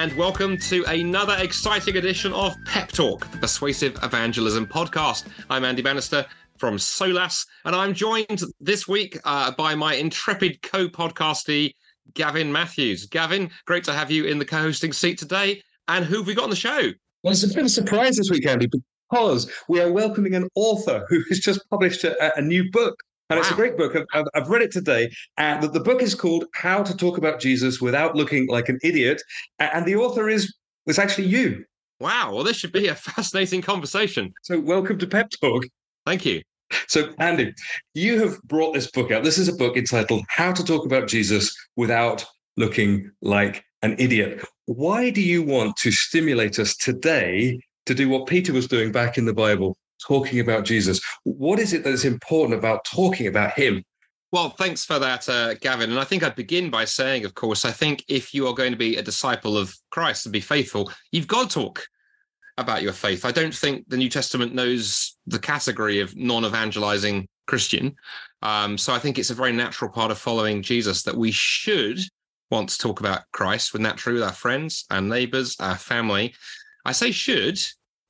and welcome to another exciting edition of Pep Talk, the Persuasive Evangelism podcast. I'm Andy Bannister from Solas, and I'm joined this week uh, by my intrepid co podcastee, Gavin Matthews. Gavin, great to have you in the co hosting seat today. And who have we got on the show? Well, it's a bit of a surprise this week, Andy, because we are welcoming an author who has just published a, a new book. And wow. it's a great book. I've, I've read it today. And the, the book is called How to Talk About Jesus Without Looking Like an Idiot. And the author is, is actually you. Wow. Well, this should be a fascinating conversation. So, welcome to Pep Talk. Thank you. So, Andy, you have brought this book out. This is a book entitled How to Talk About Jesus Without Looking Like an Idiot. Why do you want to stimulate us today to do what Peter was doing back in the Bible, talking about Jesus? What is it that is important about talking about him? Well, thanks for that, uh, Gavin. And I think I'd begin by saying, of course, I think if you are going to be a disciple of Christ and be faithful, you've got to talk about your faith. I don't think the New Testament knows the category of non evangelizing Christian. Um, so I think it's a very natural part of following Jesus that we should want to talk about Christ with naturally with our friends, our neighbors, our family. I say should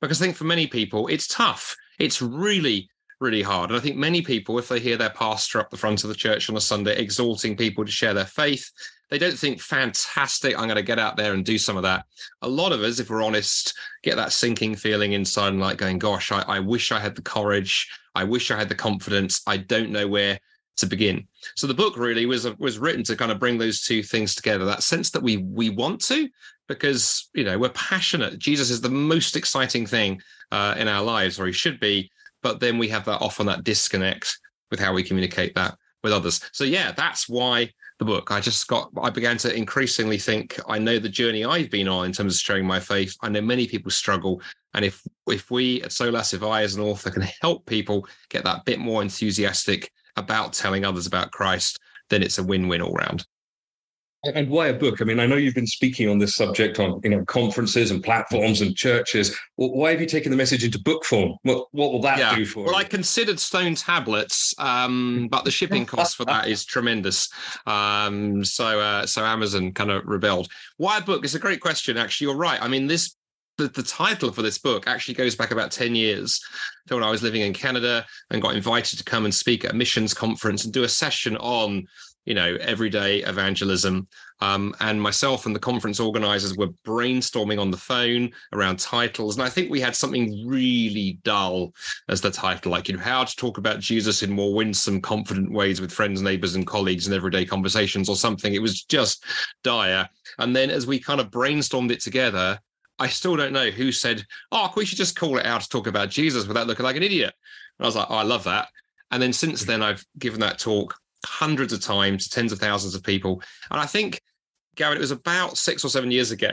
because I think for many people it's tough. It's really, really hard. And I think many people, if they hear their pastor up the front of the church on a Sunday exhorting people to share their faith, they don't think, fantastic, I'm going to get out there and do some of that. A lot of us, if we're honest, get that sinking feeling inside and like going, gosh, I, I wish I had the courage. I wish I had the confidence. I don't know where to begin. So the book really was was written to kind of bring those two things together. That sense that we we want to, because you know we're passionate. Jesus is the most exciting thing uh, in our lives, or he should be. But then we have that often that disconnect with how we communicate that with others. So yeah, that's why the book. I just got, I began to increasingly think, I know the journey I've been on in terms of sharing my faith. I know many people struggle. And if if we at Solas, if I as an author can help people get that bit more enthusiastic about telling others about Christ, then it's a win-win all round. And why a book? I mean, I know you've been speaking on this subject on you know conferences and platforms and churches. Well, why have you taken the message into book form? What what will that yeah. do for well, you? I considered stone tablets, um, but the shipping cost for that is tremendous. Um, so uh, so Amazon kind of rebelled. Why a book? It's a great question. Actually, you're right. I mean, this the, the title for this book actually goes back about 10 years to when I was living in Canada and got invited to come and speak at a missions conference and do a session on you know, everyday evangelism. Um, and myself and the conference organizers were brainstorming on the phone around titles. And I think we had something really dull as the title, like, you know, how to talk about Jesus in more winsome, confident ways with friends, neighbors, and colleagues in everyday conversations or something. It was just dire. And then as we kind of brainstormed it together, I still don't know who said, oh, we should just call it out to talk about Jesus without looking like an idiot. And I was like, oh, I love that. And then since then, I've given that talk hundreds of times, tens of thousands of people. And I think, Gavin, it was about six or seven years ago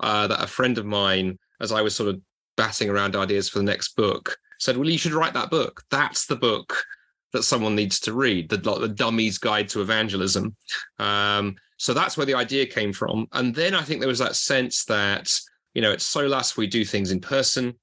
uh, that a friend of mine, as I was sort of batting around ideas for the next book, said, Well, you should write that book. That's the book that someone needs to read, the, like, the Dummy's Guide to Evangelism. Um, so that's where the idea came from. And then I think there was that sense that, you know, at Solas, we do things in person,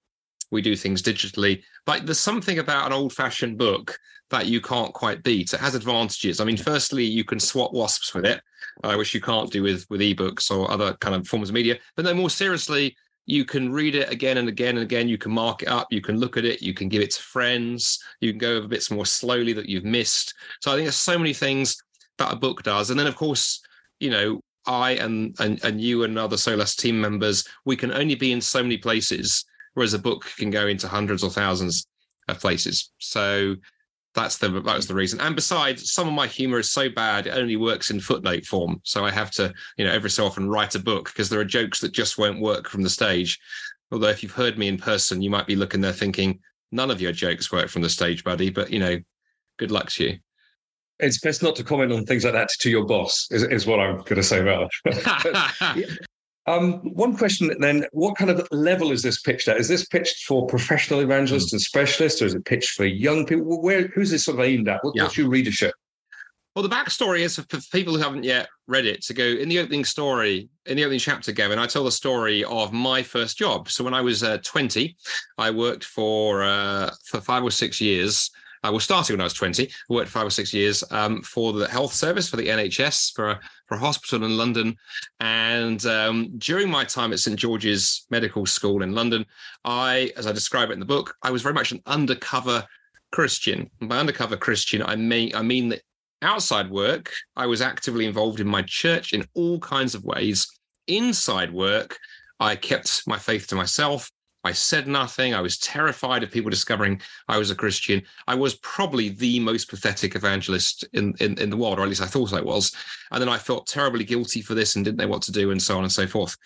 we do things digitally. But there's something about an old fashioned book that you can't quite beat. It has advantages. I mean, firstly, you can swap wasps with it, uh, which you can't do with with ebooks or other kind of forms of media. But then, more seriously, you can read it again and again and again. You can mark it up. You can look at it. You can give it to friends. You can go over bits more slowly that you've missed. So I think there's so many things that a book does. And then, of course, you know, I and and, and you and other Solas team members, we can only be in so many places, whereas a book can go into hundreds or thousands of places. So that's the that was the reason. And besides, some of my humor is so bad it only works in footnote form. So I have to, you know, every so often write a book because there are jokes that just won't work from the stage. Although if you've heard me in person, you might be looking there thinking, none of your jokes work from the stage, buddy. But you know, good luck to you. It's best not to comment on things like that to your boss, is, is what I'm going to say about it. Um, one question then, what kind of level is this pitched at? Is this pitched for professional evangelists mm. and specialists, or is it pitched for young people? Where Who's this sort of aimed at? What, yeah. What's your readership? Well, the backstory is for people who haven't yet read it to go in the opening story, in the opening chapter, Gavin, I tell the story of my first job. So when I was uh, 20, I worked for uh, for five or six years uh, was starting when I was 20, I worked five or six years um, for the health service for the NHS for a, for a hospital in London. And um, during my time at St George's Medical School in London, I, as I describe it in the book, I was very much an undercover Christian. And by undercover Christian, I mean I mean that outside work, I was actively involved in my church in all kinds of ways. Inside work, I kept my faith to myself. I said nothing. I was terrified of people discovering I was a Christian. I was probably the most pathetic evangelist in, in, in, the world, or at least I thought I was. And then I felt terribly guilty for this and didn't know what to do, and so on and so forth.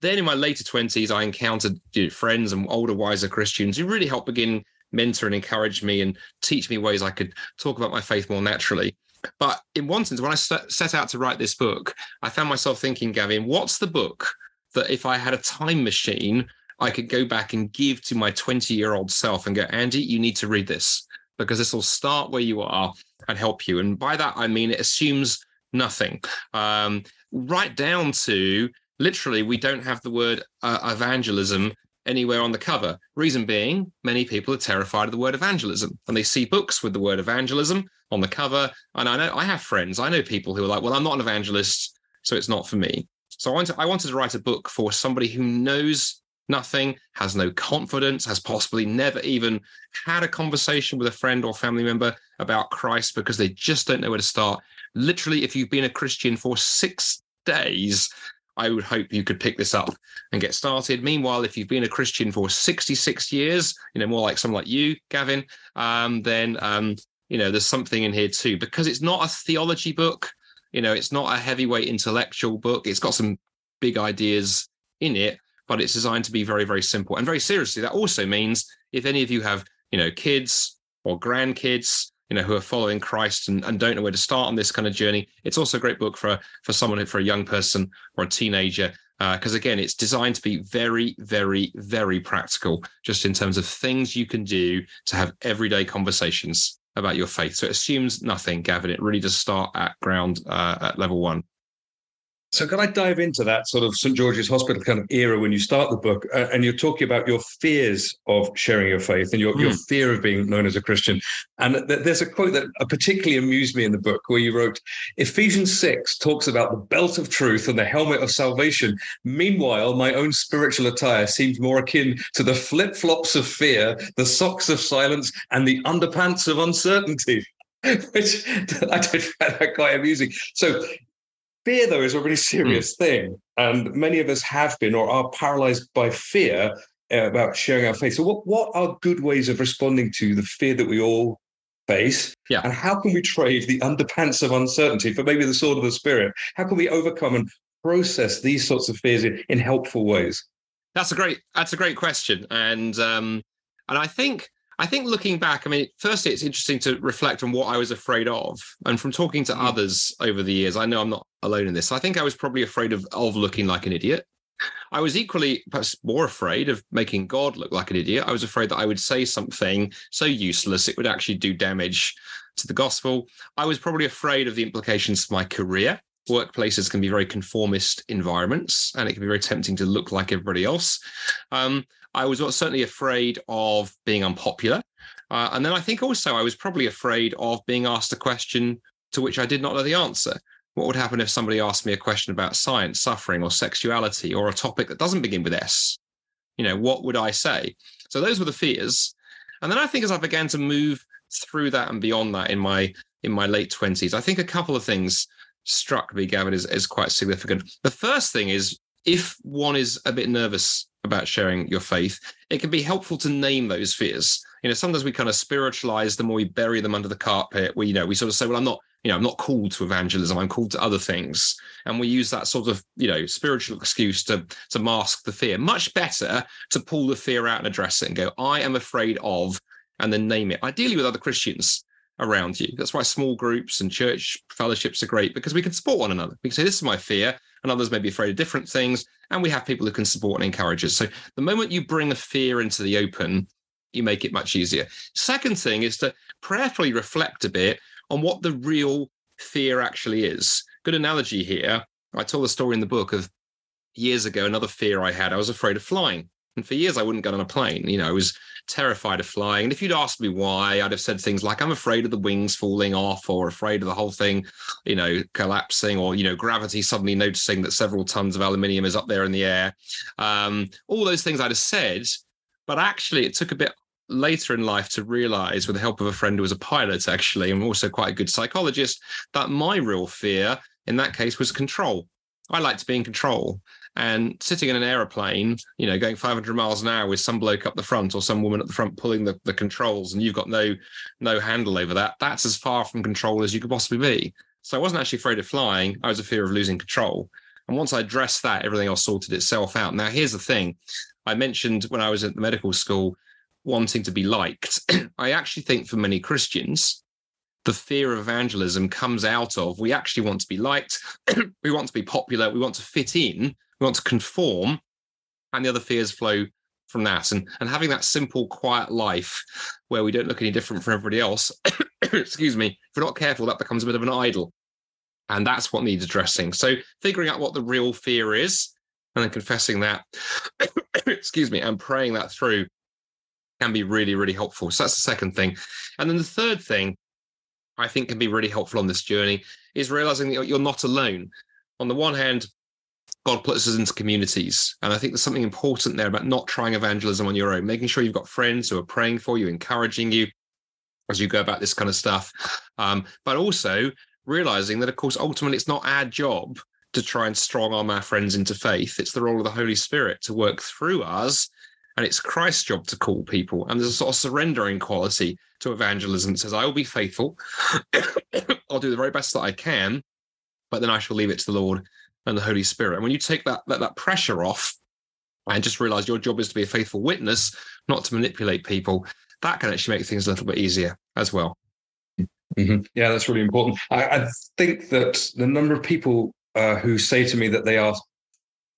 Then in my later 20s, I encountered you know, friends and older, wiser Christians who really helped begin mentor and encourage me and teach me ways I could talk about my faith more naturally. But in one sense, when I set out to write this book, I found myself thinking, Gavin, what's the book that if I had a time machine, I could go back and give to my 20 year old self and go, Andy, you need to read this because this will start where you are and help you. And by that, I mean it assumes nothing, um, right down to literally, we don't have the word uh, evangelism anywhere on the cover. Reason being, many people are terrified of the word evangelism and they see books with the word evangelism on the cover. And I know I have friends, I know people who are like, well, I'm not an evangelist, so it's not for me. So I I wanted to write a book for somebody who knows nothing, has no confidence, has possibly never even had a conversation with a friend or family member about Christ because they just don't know where to start. Literally, if you've been a Christian for six days, I would hope you could pick this up and get started. Meanwhile, if you've been a Christian for 66 years, you know, more like someone like you, Gavin, um, then, um, you know, there's something in here too, because it's not a theology book. You know, it's not a heavyweight intellectual book. It's got some big ideas in it, but it's designed to be very, very simple. And very seriously, that also means if any of you have, you know, kids or grandkids, you know, who are following Christ and, and don't know where to start on this kind of journey, it's also a great book for for someone for a young person or a teenager. Because uh, again, it's designed to be very, very, very practical, just in terms of things you can do to have everyday conversations about your faith. So it assumes nothing, Gavin. It really does start at ground uh, at level one. So, can I dive into that sort of St. George's Hospital kind of era when you start the book uh, and you're talking about your fears of sharing your faith and your, mm. your hmm. fear of being known as a Christian? And th- there's a quote that particularly amused me in the book where you wrote Ephesians 6 talks about the belt of truth and the helmet of salvation. Meanwhile, my own spiritual attire seems more akin to the flip flops of fear, the socks of silence, and the underpants of uncertainty. Which I did find that quite amusing. So fear, though, is a really serious mm. thing. And many of us have been or are paralyzed by fear uh, about sharing our faith. So, what, what are good ways of responding to the fear that we all face? Yeah. And how can we trade the underpants of uncertainty for maybe the sword of the spirit? How can we overcome and process these sorts of fears in, in helpful ways? That's a great that's a great question. And um and I think I think looking back, I mean, firstly, it's interesting to reflect on what I was afraid of. And from talking to mm. others over the years, I know I'm not alone in this. I think I was probably afraid of, of looking like an idiot. I was equally, perhaps more afraid of making God look like an idiot. I was afraid that I would say something so useless it would actually do damage to the gospel. I was probably afraid of the implications for my career. Workplaces can be very conformist environments, and it can be very tempting to look like everybody else. Um, I was certainly afraid of being unpopular. Uh, and then I think also I was probably afraid of being asked a question to which I did not know the answer. What would happen if somebody asked me a question about science, suffering, or sexuality, or a topic that doesn't begin with S? You know, what would I say? So those were the fears. And then I think as I began to move through that and beyond that in my in my late 20s, I think a couple of things struck me, Gavin, is, as quite significant. The first thing is if one is a bit nervous about sharing your faith, it can be helpful to name those fears. You know, sometimes we kind of spiritualize them or we bury them under the carpet. We, you know, we sort of say, well, I'm not, you know, I'm not called to evangelism. I'm called to other things. And we use that sort of, you know, spiritual excuse to, to mask the fear. Much better to pull the fear out and address it and go, I am afraid of, and then name it, ideally with other Christians around you. That's why small groups and church fellowships are great because we can support one another. We can say, This is my fear, and others may be afraid of different things. And we have people who can support and encourage us. So the moment you bring a fear into the open, you make it much easier. Second thing is to prayerfully reflect a bit on what the real fear actually is. Good analogy here. I told the story in the book of years ago, another fear I had. I was afraid of flying. And for years, I wouldn't get on a plane. You know, I was terrified of flying. And if you'd asked me why, I'd have said things like, I'm afraid of the wings falling off or afraid of the whole thing, you know, collapsing or, you know, gravity suddenly noticing that several tons of aluminium is up there in the air. Um, all those things I'd have said. But actually, it took a bit later in life to realize, with the help of a friend who was a pilot, actually, and also quite a good psychologist, that my real fear in that case was control. I liked to be in control. And sitting in an aeroplane, you know, going 500 miles an hour with some bloke up the front or some woman at the front pulling the, the controls, and you've got no no handle over that. That's as far from control as you could possibly be. So I wasn't actually afraid of flying. I was a fear of losing control. And once I addressed that, everything else sorted itself out. Now, here's the thing: I mentioned when I was at the medical school wanting to be liked. I actually think for many Christians, the fear of evangelism comes out of we actually want to be liked, we want to be popular, we want to fit in, we want to conform, and the other fears flow from that. And and having that simple, quiet life where we don't look any different from everybody else, excuse me, if we're not careful, that becomes a bit of an idol. And that's what needs addressing. So figuring out what the real fear is and then confessing that, excuse me, and praying that through can be really, really helpful. So that's the second thing. And then the third thing I think can be really helpful on this journey is realizing that you're not alone. On the one hand, God puts us into communities. And I think there's something important there about not trying evangelism on your own, making sure you've got friends who are praying for you, encouraging you as you go about this kind of stuff. Um, but also realizing that, of course, ultimately it's not our job to try and strong arm our friends into faith. It's the role of the Holy Spirit to work through us. And it's Christ's job to call people. And there's a sort of surrendering quality to evangelism that says, I will be faithful. I'll do the very best that I can, but then I shall leave it to the Lord and the Holy Spirit. And when you take that, that, that pressure off and just realize your job is to be a faithful witness, not to manipulate people, that can actually make things a little bit easier as well. Mm-hmm. Yeah, that's really important. I, I, think that the number of people uh, who say to me that they are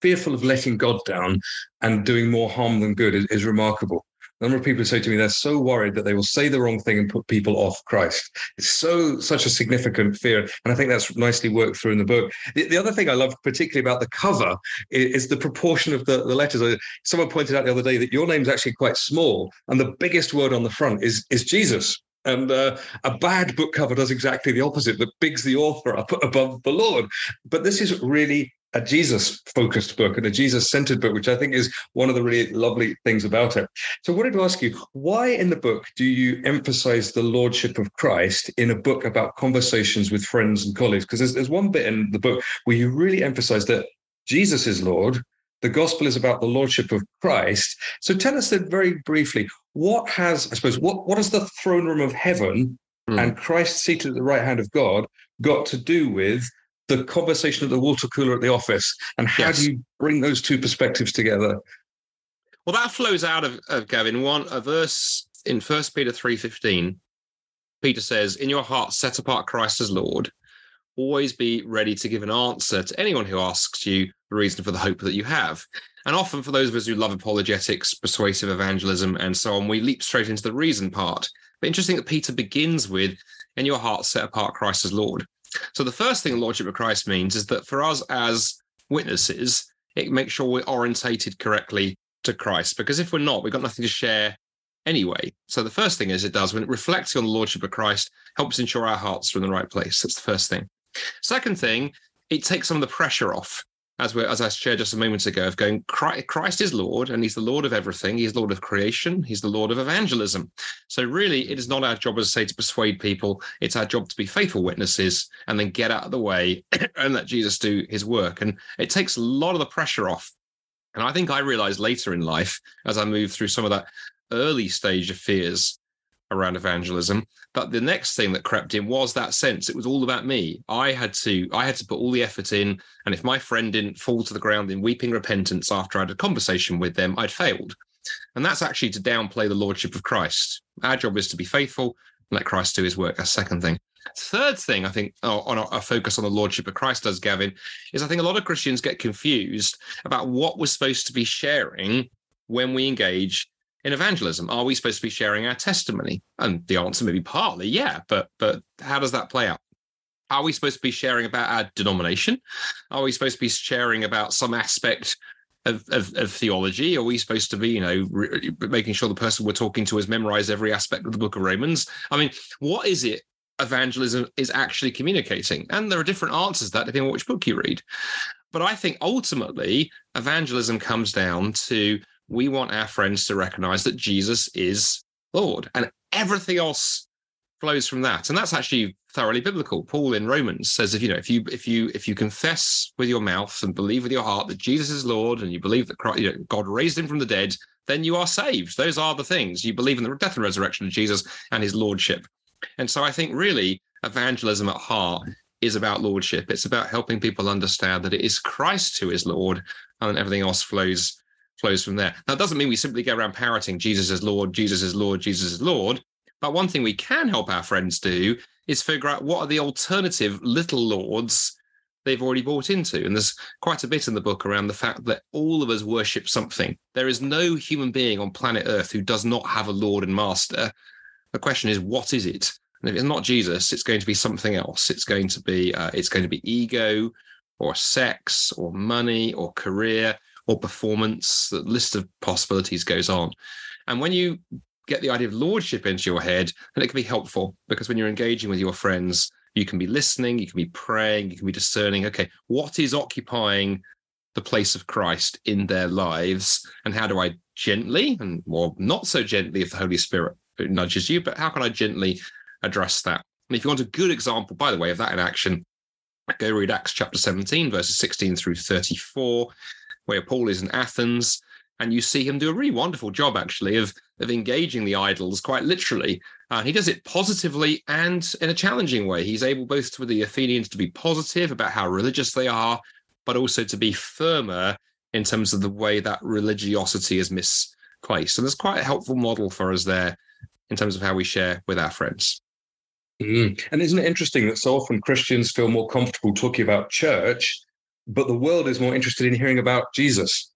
fearful of letting God down and doing more harm than good is, is remarkable number of people say to me they're so worried that they will say the wrong thing and put people off Christ. It's so such a significant fear, and I think that's nicely worked through in the book. The, the other thing I love particularly about the cover is, is the proportion of the, the letters. Someone pointed out the other day that your name's actually quite small, and the biggest word on the front is is Jesus. And uh, a bad book cover does exactly the opposite, that bigs the author up above the Lord. But this is really a Jesus focused book and a Jesus centered book, which I think is one of the really lovely things about it. So, I wanted to ask you, why in the book do you emphasize the Lordship of Christ in a book about conversations with friends and colleagues? Because there's, there's one bit in the book where you really emphasize that Jesus is Lord. The gospel is about the lordship of Christ. So tell us then very briefly, what has, I suppose, what, what has the throne room of heaven mm. and Christ seated at the right hand of God got to do with the conversation at the water cooler at the office and how yes. do you bring those two perspectives together? Well that flows out of, of gavin. One a verse in first peter 3.15 peter says in your heart set apart christ as lord. Always be ready to give an answer to anyone who asks you the reason for the hope that you have. And often for those of us who love apologetics persuasive evangelism and so on we leap straight into the reason part. But interesting that peter begins with in your heart set apart christ as lord so the first thing the Lordship of Christ means is that for us as witnesses, it makes sure we're orientated correctly to Christ. Because if we're not, we've got nothing to share anyway. So the first thing is it does when it reflects on the Lordship of Christ, helps ensure our hearts are in the right place. That's the first thing. Second thing, it takes some of the pressure off as we as I shared just a moment ago, of going, Christ is Lord, and He's the Lord of everything. He's Lord of creation. He's the Lord of evangelism. So really, it is not our job, as I say, to persuade people. It's our job to be faithful witnesses and then get out of the way and let Jesus do His work. And it takes a lot of the pressure off. And I think I realized later in life, as I moved through some of that early stage of fears, around evangelism. But the next thing that crept in was that sense. It was all about me. I had to i had to put all the effort in and if my friend didn't fall to the ground in weeping repentance after i had a conversation with them i'd failed. And that's actually to downplay the lordship of christ. Our job is to be faithful and let christ do his work. That's second thing. Third thing i think oh, on a focus on the lordship of christ does gavin is i think a lot of christians get confused about what we're supposed to be sharing when we engage in evangelism? Are we supposed to be sharing our testimony? And the answer may be partly, yeah, but but how does that play out? Are we supposed to be sharing about our denomination? Are we supposed to be sharing about some aspect of, of, of, theology? Are we supposed to be, you know, re- making sure the person we're talking to has memorized every aspect of the book of Romans? I mean, what is it evangelism is actually communicating? And there are different answers to that depending on which book you read. But I think ultimately, evangelism comes down to we want our friends to recognize that Jesus is Lord, and everything else flows from that. And that's actually thoroughly biblical. Paul in Romans says if you know if you if you if you confess with your mouth and believe with your heart that Jesus is Lord and you believe that Christ, you know, God raised him from the dead, then you are saved. Those are the things. You believe in the death and resurrection of Jesus and his lordship. And so I think really evangelism at heart is about lordship. It's about helping people understand that it is Christ who is Lord and everything else flows flows from there. That doesn't mean we simply go around parroting Jesus is Lord, Jesus is Lord, Jesus is Lord. But one thing we can help our friends do is figure out what are the alternative little lords they've already bought into. And there's quite a bit in the book around the fact that all of us worship something. There is no human being on planet Earth who does not have a Lord and Master. The question is, what is it? And if it's not Jesus, it's going to be something else. It's going to be uh, it's going to be ego, or sex, or money, or career, or performance. The list of possibilities goes on. And when you get the idea of lordship into your head, then it can be helpful because when you're engaging with your friends, you can be listening, you can be praying, you can be discerning, okay, what is occupying the place of Christ in their lives? And how do I gently and more not so gently if the Holy Spirit nudges you, but how can I gently address that? And if you want a good example, by the way, of that in action, go read Acts chapter 17, verses 16 through 34, where Paul is in Athens and you see him do a really wonderful job actually of of engaging the idols quite literally. Uh, he does it positively and in a challenging way. He's able both for the athenians to be positive about how religious they are but also to be firmer in terms of the way that religiosity is misplaced. So there's quite a helpful model for us there in terms of how we share with our friends. Mm. and isn't it interesting that so often christians feel more comfortable talking about church but the world is more interested in hearing about jesus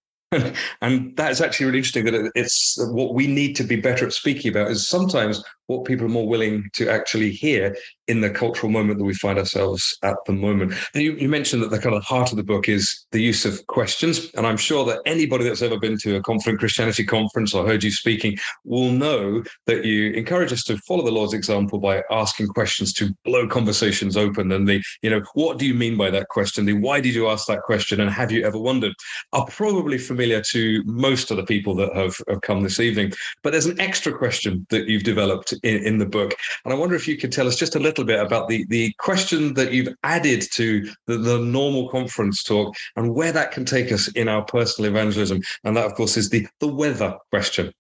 and that's actually really interesting that it's what we need to be better at speaking about is sometimes what people are more willing to actually hear in the cultural moment that we find ourselves at the moment. And you, you, mentioned that the kind of heart of the book is the use of questions. And I'm sure that anybody that's ever been to a Confident Christianity conference or heard you speaking will know that you encourage us to follow the Lord's example by asking questions to blow conversations open. And the, you know, what do you mean by that question? The why did you ask that question? And have you ever wondered? Are probably familiar to most of the people that have, have come this evening. But there's an extra question that you've developed in, in the book. And I wonder if you could tell us just a little bit about the, the question that you've added to the, the normal conference talk and where that can take us in our personal evangelism. And that, of course, is the, the whether question.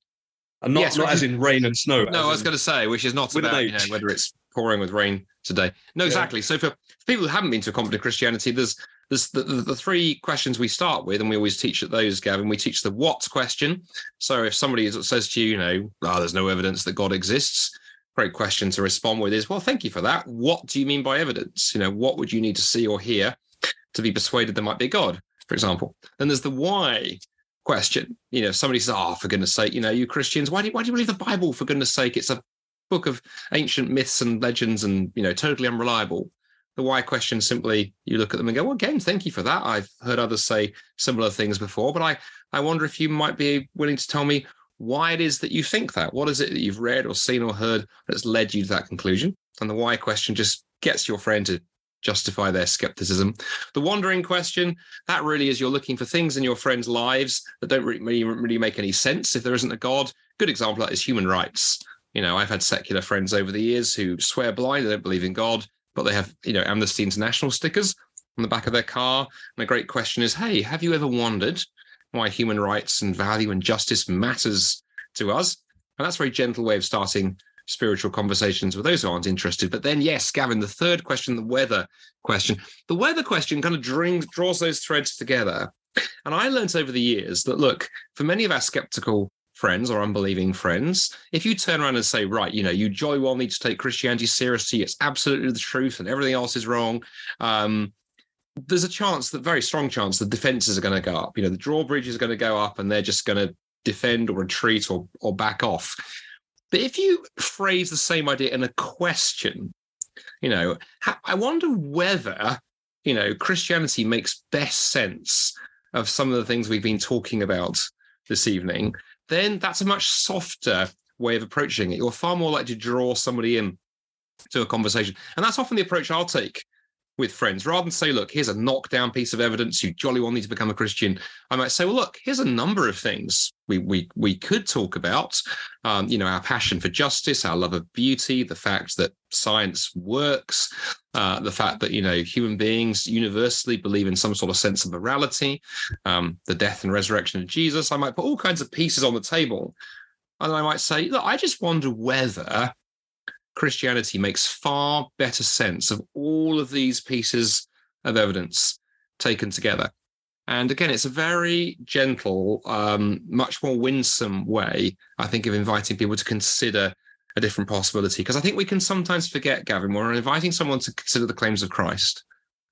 And not, yes, not as in rain and snow. No, I was going to say, which is not about you know, whether it's pouring with rain today. No, exactly. Yeah. So for, people who haven't been to a confident Christianity, there's there's the, the, the, three questions we start with, and we always teach at those, Gavin. We teach the what question. So if somebody says to you, you know, oh, there's no evidence that God exists, great question to respond with is, well, thank you for that. What do you mean by evidence? You know, what would you need to see or hear to be persuaded there might be God, for example? Then there's the why question. You know, if somebody says, oh, for goodness sake, you know, you Christians, why do you, why do you believe the Bible? For goodness sake, it's a book of ancient myths and legends and, you know, totally unreliable. The why question simply, you look at them and go, well, again, thank you for that. I've heard others say similar things before, but I, I wonder if you might be willing to tell me why it is that you think that. What is it that you've read or seen or heard that's led you to that conclusion? And the why question just gets your friend to justify their skepticism. The wandering question, that really is you're looking for things in your friends' lives that don't really, really make any sense if there isn't a God. Good example that is human rights. You know, I've had secular friends over the years who swear blind, they don't believe in God, but they have, you know, Amnesty International stickers on the back of their car. And a great question is, hey, have you ever wondered why human rights and value and justice matters to us. And that's a very gentle way of starting spiritual conversations with those who aren't interested. But then, yes, Gavin, the third question, the whether question, the whether question kind of draws, draws those threads together. And I learned over the years that, look, for many of our skeptical friends or unbelieving friends, if you turn around and say, right, you know, you jolly well need to take Christianity seriously, it's absolutely the truth and everything else is wrong. Um, there's a chance that very strong chance the defenses are going to go up. You know, the drawbridge is going to go up and they're just going to defend or retreat or or back off. But if you phrase the same idea in a question, you know, I wonder whether you know Christianity makes best sense of some of the things we've been talking about this evening, then that's a much softer way of approaching it. You're far more likely to draw somebody in to a conversation. And that's often the approach I'll take with friends. Rather than say, look, here's a knockdown piece of evidence, you jolly well need to become a Christian. I might say, well, look, here's a number of things we we we could talk about. Um, you know, our passion for justice, our love of beauty, the fact that science works, uh, the fact that you know human beings universally believe in some sort of sense of morality, um, the death and resurrection of Jesus. I might put all kinds of pieces on the table. And I might say, look, I just wonder whether Christianity makes far better sense of all of these pieces of evidence taken together. And again, it's a very gentle, um, much more winsome way, I think, of inviting people to consider a different possibility. Because I think we can sometimes forget, Gavin, when we're inviting someone to consider the claims of Christ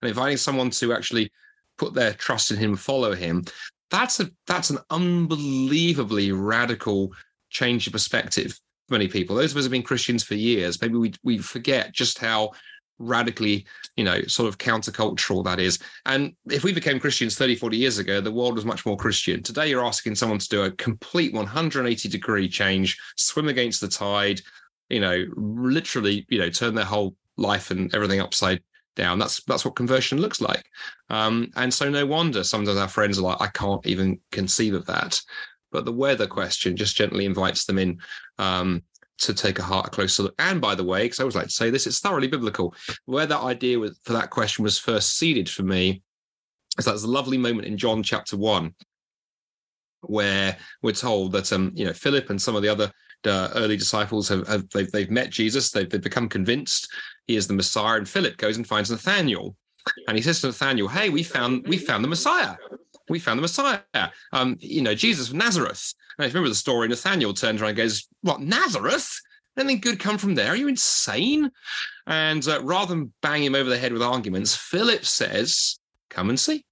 and inviting someone to actually put their trust in him, follow him. That's a that's an unbelievably radical change of perspective many people. Those of us have been Christians for years. Maybe we we forget just how radically, you know, sort of countercultural that is. And if we became Christians 30, 40 years ago, the world was much more Christian. Today, you're asking someone to do a complete 180 degree change, swim against the tide, you know, literally, you know, turn their whole life and everything upside down. That's that's what conversion looks like. Um, and so no wonder sometimes our friends are like, I can't even conceive of that. But the whether question just gently invites them in um, to take a heart closer look. And by the way, because I always like to say this, it's thoroughly biblical. Where that idea was, for that question was first seeded for me is that's a lovely moment in John chapter one, where we're told that um, you know Philip and some of the other uh, early disciples have, have they've, they've met Jesus, they've, they've become convinced he is the Messiah, and Philip goes and finds Nathaniel, and he says to Nathaniel, "Hey, we found we found the Messiah." We found the Messiah. Um, you know, Jesus of Nazareth. And if you remember the story, Nathaniel turns around and goes, What, Nazareth? Anything good come from there? Are you insane? And uh, rather than bang him over the head with arguments, Philip says, Come and see.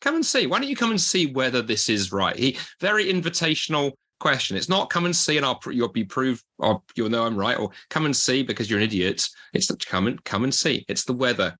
Come and see. Why don't you come and see whether this is right? He very invitational question. It's not come and see and I'll you'll be proved or you'll know I'm right, or come and see because you're an idiot. It's the come and come and see. It's the whether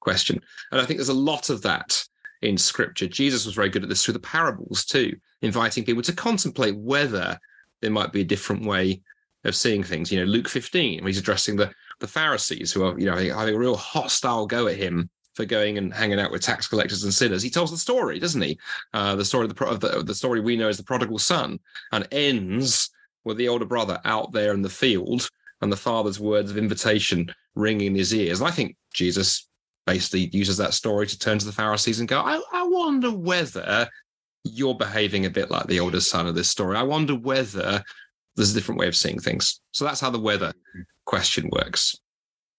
question. And I think there's a lot of that in scripture. Jesus was very good at this through the parables too, inviting people to contemplate whether there might be a different way of seeing things. You know, Luke 15, he's addressing the, the Pharisees who are, you know, having a real hostile go at him for going and hanging out with tax collectors and sinners. He tells the story, doesn't he? Uh, the story of the, of the, the story we know as the prodigal son, and ends with the older brother out there in the field and the father's words of invitation ringing in his ears. And I think Jesus basically uses that story to turn to the Pharisees and go, I, I wonder whether you're behaving a bit like the older son of this story. I wonder whether there's a different way of seeing things. So that's how the whether question works.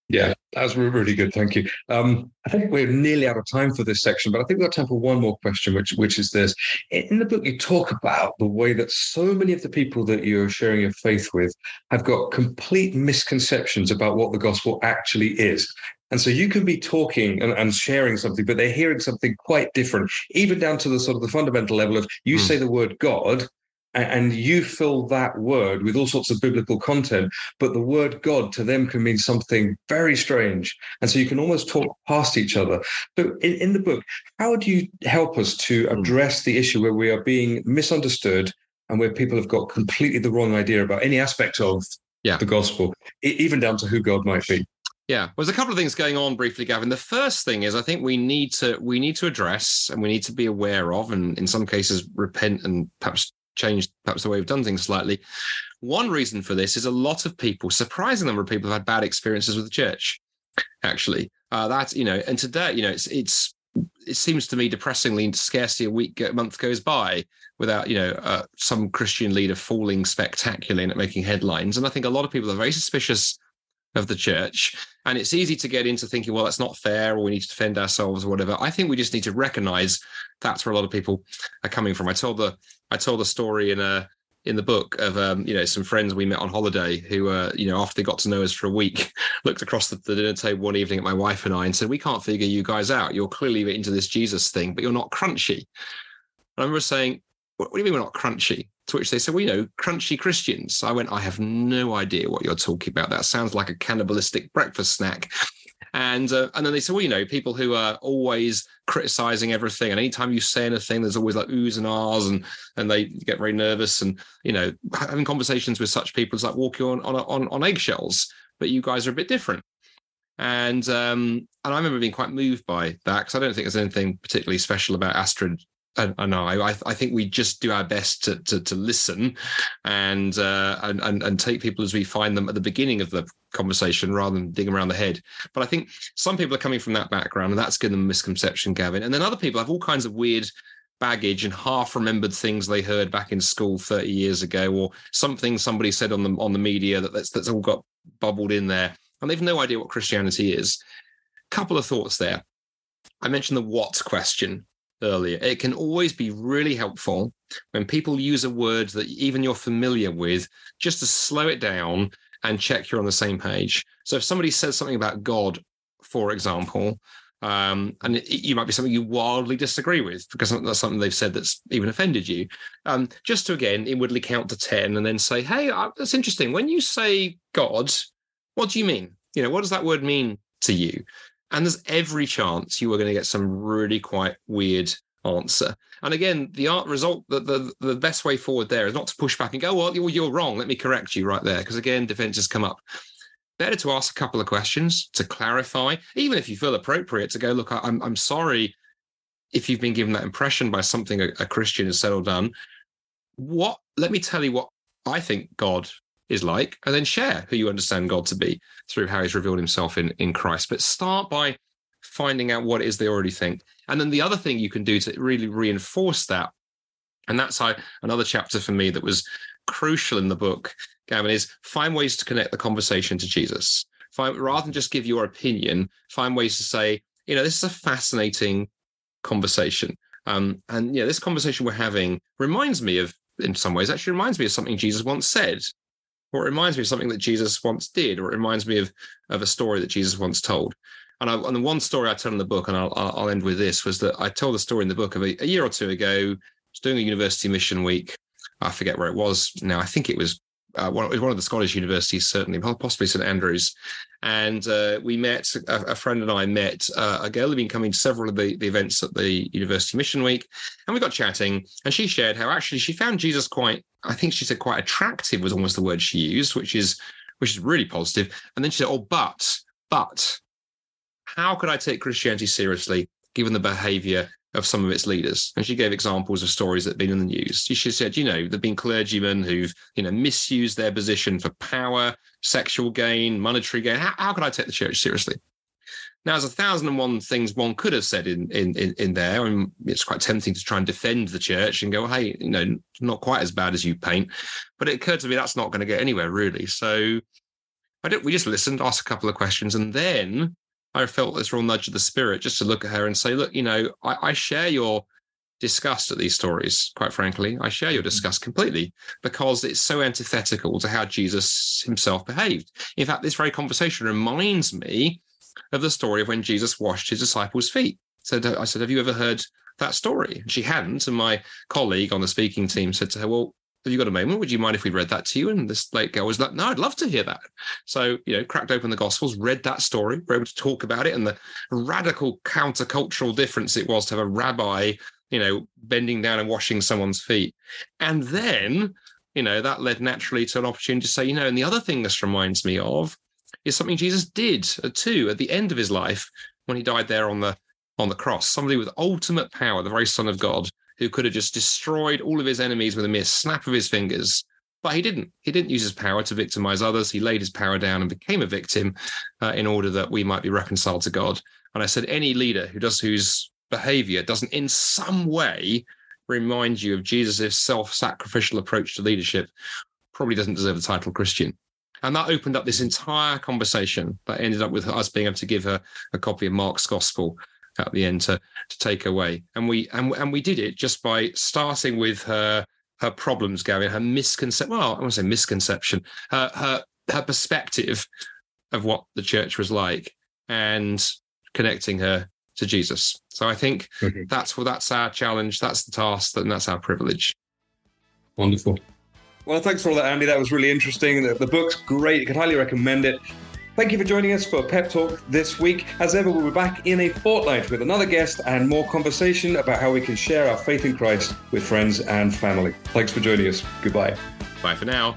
Yeah, that's really good. Thank you. Um, I think we're nearly out of time for this section, but I think we've got time for one more question, which which is this. In the book, you talk about the way that so many of the people that you're sharing your faith with have got complete misconceptions about what the gospel actually is. And so you can be talking and, and, sharing something, but they're hearing something quite different, even down to the sort of the fundamental level of you mm. say the word God and, and you fill that word with all sorts of biblical content, but the word God to them can mean something very strange. And so you can almost talk past each other. So in, in the book, how do you help us to hmm. address the issue where we are being misunderstood and where people have got completely the wrong idea about any aspect of yeah. the gospel, even down to who God might be? Yeah, well, there's a couple of things going on briefly, Gavin. The first thing is I think we need to we need to address and we need to be aware of, and in some cases repent and perhaps change perhaps the way we've done things slightly. One reason for this is a lot of people, surprising number of people, have had bad experiences with the church. Actually, uh, that's you know, and today you know it's it's it seems to me depressingly scarcely a week a month goes by without you know uh, some Christian leader falling spectacularly and making headlines. And I think a lot of people are very suspicious of the church. And it's easy to get into thinking, well, that's not fair, or we need to defend ourselves, or whatever. I think we just need to recognize that's where a lot of people are coming from. I told the I told a story in a in the book of um, you know some friends we met on holiday who uh, you know after they got to know us for a week looked across the, the, dinner table one evening at my wife and I and said we can't figure you guys out you're clearly into this Jesus thing but you're not crunchy and I remember saying what, what do you mean we're not crunchy to which they said, well, you know, crunchy Christians. I went, I have no idea what you're talking about. That sounds like a cannibalistic breakfast snack. And uh, and then they said, well, you know, people who are always criticizing everything, and anytime you say anything, there's always like oohs and ahs, and and they get very nervous. And you know, having conversations with such people is like walking on on on, on eggshells. But you guys are a bit different. And um, and I remember being quite moved by that because I don't think there's anything particularly special about Astrid and, know. I, I think we just do our best to to, to listen and, uh, and and and take people as we find them at the beginning of the conversation rather than dig them around the head. But I think some people are coming from that background, and that's given them misconception, Gavin. And then other people have all kinds of weird baggage and half remembered things they heard back in school 30 years ago, or something somebody said on the on the media that that's that's all got bubbled in there, and they've no idea what Christianity is. Couple of thoughts there. I mentioned the what question earlier. It can always be really helpful when people use a word that even you're familiar with, just to slow it down and check you're on the same page. So if somebody says something about God, for example, um, and it, you might be something you wildly disagree with because that's something they've said that's even offended you. Um, just to again inwardly count to 10 and then say, hey, uh, that's interesting. When you say God, what do you mean? You know, what does that word mean to you? And there's every chance you are going to get some really quite weird answer. And again, the art result, the, the, the best way forward there is not to push back and go, oh, well, you're wrong. Let me correct you right there. Because again, defenses come up. Better to ask a couple of questions to clarify, even if you feel appropriate to go, look, I'm, I'm sorry if you've been given that impression by something a, a Christian has said or done. What, let me tell you what I think God is like, and then share who you understand God to be through how he's revealed himself in, in Christ. But start by finding out what it is they already think. And then the other thing you can do to really reinforce that, and that's how another chapter for me that was crucial in the book, Gavin, is find ways to connect the conversation to Jesus. Find, rather than just give your opinion, find ways to say, you know, this is a fascinating conversation. Um, and yeah, this conversation we're having reminds me of, in some ways, actually reminds me of something Jesus once said or it reminds me of something that Jesus once did, or it reminds me of of a story that Jesus once told. And, I, and the one story I tell in the book, and I'll, I'll end with this, was that I told the story in the book of a, a year or two ago. I was doing a university mission week. I forget where it was now. I think it was uh, one, one of the Scottish universities, certainly, possibly St Andrews. And uh, we met, a, a, friend and I met uh, a girl who'd been coming to several of the, the events at the University Mission Week. And we got chatting, and she shared how actually she found Jesus quite, I think she said quite attractive was almost the word she used, which is which is really positive. And then she said, Oh, but, but how could I take Christianity seriously given the behavior of some of its leaders. And she gave examples of stories that have been in the news. She said, you know, there have been clergymen who've, you know, misused their position for power, sexual gain, monetary gain. How, how could I take the church seriously? Now, there's a thousand and one things one could have said in in in, in there. Mean, it's quite tempting to try and defend the church and go, hey, you know, not quite as bad as you paint. But it occurred to me that's not going to get anywhere really. So I don't. We just listened, asked a couple of questions, and then I felt this real nudge of the spirit just to look at her and say, look, you know, I, I share your disgust at these stories, quite frankly. I share your mm. disgust completely because it's so antithetical to how Jesus himself behaved. In fact, this very conversation reminds me of the story of when Jesus washed his disciples' feet. So I said, Have you ever heard that story? And she hadn't. And my colleague on the speaking team said to her, Well, have you got a moment? Would you mind if we read that to you? And this late girl was like, no, I'd love to hear that. So, you know, cracked open the Gospels, read that story, were able to talk about it and the radical countercultural difference it was to have a rabbi, you know, bending down and washing someone's feet. And then, you know, that led naturally to an opportunity to say, you know, and the other thing this reminds me of is something Jesus did uh, too at the end of his life when he died there on the on the cross. Somebody with ultimate power, the very Son of God, who could have just destroyed all of his enemies with a mere snap of his fingers. But he didn't. He didn't use his power to victimize others. He laid his power down and became a victim uh, in order that we might be reconciled to God. And I said, any leader who does whose behavior doesn't in some way remind you of Jesus' self-sacrificial approach to leadership probably doesn't deserve the title Christian. And that opened up this entire conversation that ended up with us being able to give her a copy of Mark's Gospel at the end to to take away. And we and and we did it just by starting with her her problems, Gary, her misconception. Well, I want to say misconception, her her her perspective of what the church was like, and connecting her to Jesus. So I think mm-hmm. that's what that's our challenge. That's the task, and that's our privilege. Wonderful. Well, thanks for all that, Andy. That was really interesting. The, the book's great. I can highly recommend it. Thank you for joining us for Pep Talk this week. As ever, we'll be back in a fortnight with another guest and more conversation about how we can share our faith in Christ with friends and family. Thanks for joining us. Goodbye. Bye for now.